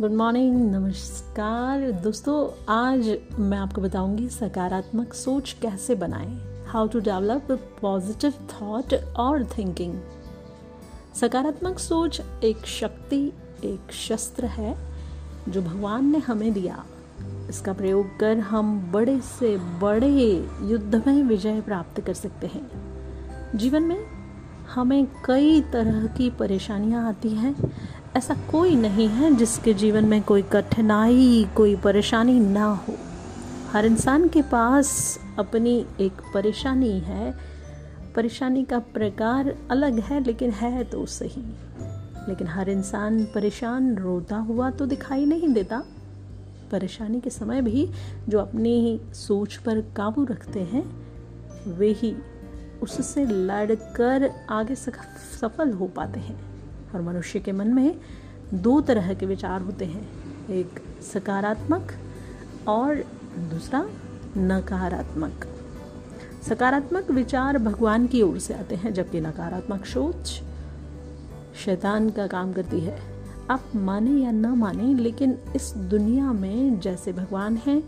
Good morning नमस्कार। दोस्तों, आज मैं आपको बताऊँगी सकारात्मक सोच कैसे बनाएँ how to develop positive thought और थिंकिंग सकारात्मक सोच एक शक्ति, एक शस्त्र है, जो भगवान ने हमें दिया। इसका प्रयोग कर हम बड़े से बड़े युद्ध में विजय प्राप्त कर सकते हैं। जीवन में हमें कई तरह की परेशानियाँ आती हैं ऐसा कोई नहीं है जिसके जीवन में कोई कठिनाई, कोई परेशानी ना हो। हर इंसान के पास अपनी एक परेशानी है। परेशानी का प्रकार अलग है, लेकिन है तो सही। लेकिन हर इंसान परेशान, रोता हुआ तो दिखाई नहीं देता। परेशानी के समय भी जो अपनी सोच पर काबू रखते हैं, वे ही उससे लड़कर आगे सफल हो पाते हैं। और मनुष्य के मन में दो तरह के विचार होते हैं। एक सकारात्मक और दूसरा नकारात्मक। सकारात्मक विचार भगवान की ओर से आते हैं, जबकि नकारात्मक सोच शैतान का काम करती है। आप माने या ना माने, लेकिन इस दुनिया में जैसे भगवान हैं,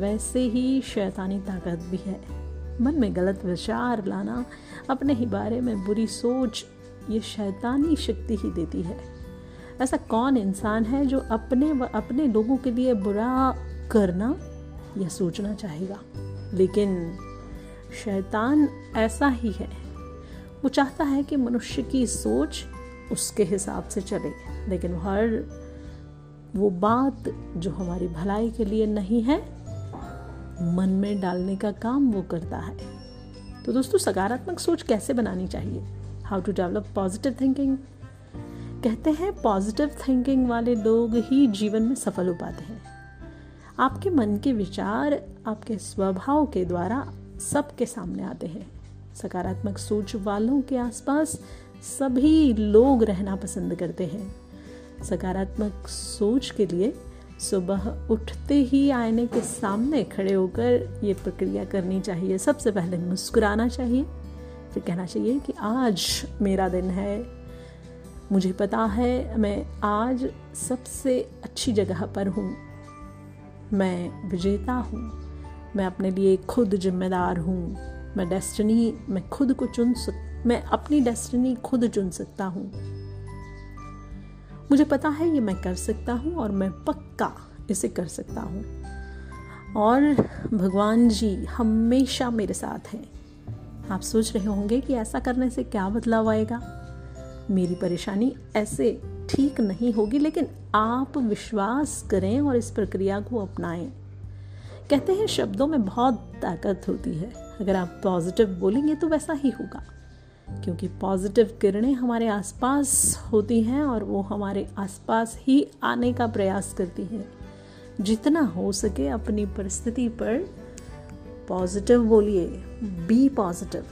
वैसे ही शैतानी ताकत भी है। मन में गलत विचार लाना, अपने ही बारे में बुरी सोच ये शैतानी शक्ति ही देती है। ऐसा कौन इंसान है जो अपने व अपने लोगों के लिए बुरा करना या सोचना चाहेगा? लेकिन शैतान ऐसा ही है। वो चाहता है कि मनुष्य की सोच उसके हिसाब से चले। लेकिन हर, वो बात जो हमारी भलाई के लिए नहीं है, मन में डालने का काम वो करता है। तो दोस्तों, सकारात्मक सोच कैसे बनानी चाहिए? How to develop positive thinking कहते हैं पॉजिटिव थिंकिंग वाले लोग ही जीवन में सफल हो पाते हैं। आपके मन के विचार, आपके स्वभाव के द्वारा सबके सामने आते हैं। सकारात्मक सोच वालों के आसपास सभी लोग रहना पसंद करते हैं। सकारात्मक सोच के लिए सुबह उठते ही आईने के सामने खड़े होकर ये प्रक्रिया करनी चाहिए। सबसे पहले मुस्कुराना चाहिए। फिर कहना चाहिए कि आज मेरा दिन है। मुझे पता है मैं आज सबसे अच्छी जगह पर हूँ। मैं विजेता हूँ। मैं अपने लिए खुद जिम्मेदार हूँ। मैं डेस्टिनी मैं खुद को चुन सक, मैं अपनी डेस्टिनी खुद चुन सकता हूँ। मुझे पता है ये मैं कर सकता हूँ और मैं पक्का इसे कर सकता हूँ। और भगवान जी हमेशा मेरे साथ हैं। आप सोच रहे होंगे कि ऐसा करने से क्या बदलाव आएगा? मेरी परेशानी ऐसे ठीक नहीं होगी, लेकिन आप विश्वास करें और इस प्रक्रिया को अपनाएँ। कहते हैं, शब्दों में बहुत ताकत होती है। अगर आप पॉजिटिव बोलेंगे तो वैसा ही होगा, क्योंकि पॉजिटिव किरणें हमारे आसपास होती हैं और वो हमारे आसपास ही आने का प्रयास करती हैं। जितना हो सके अपनी परिस्थिति पर पॉजिटिव बोलिए बी पॉजिटिव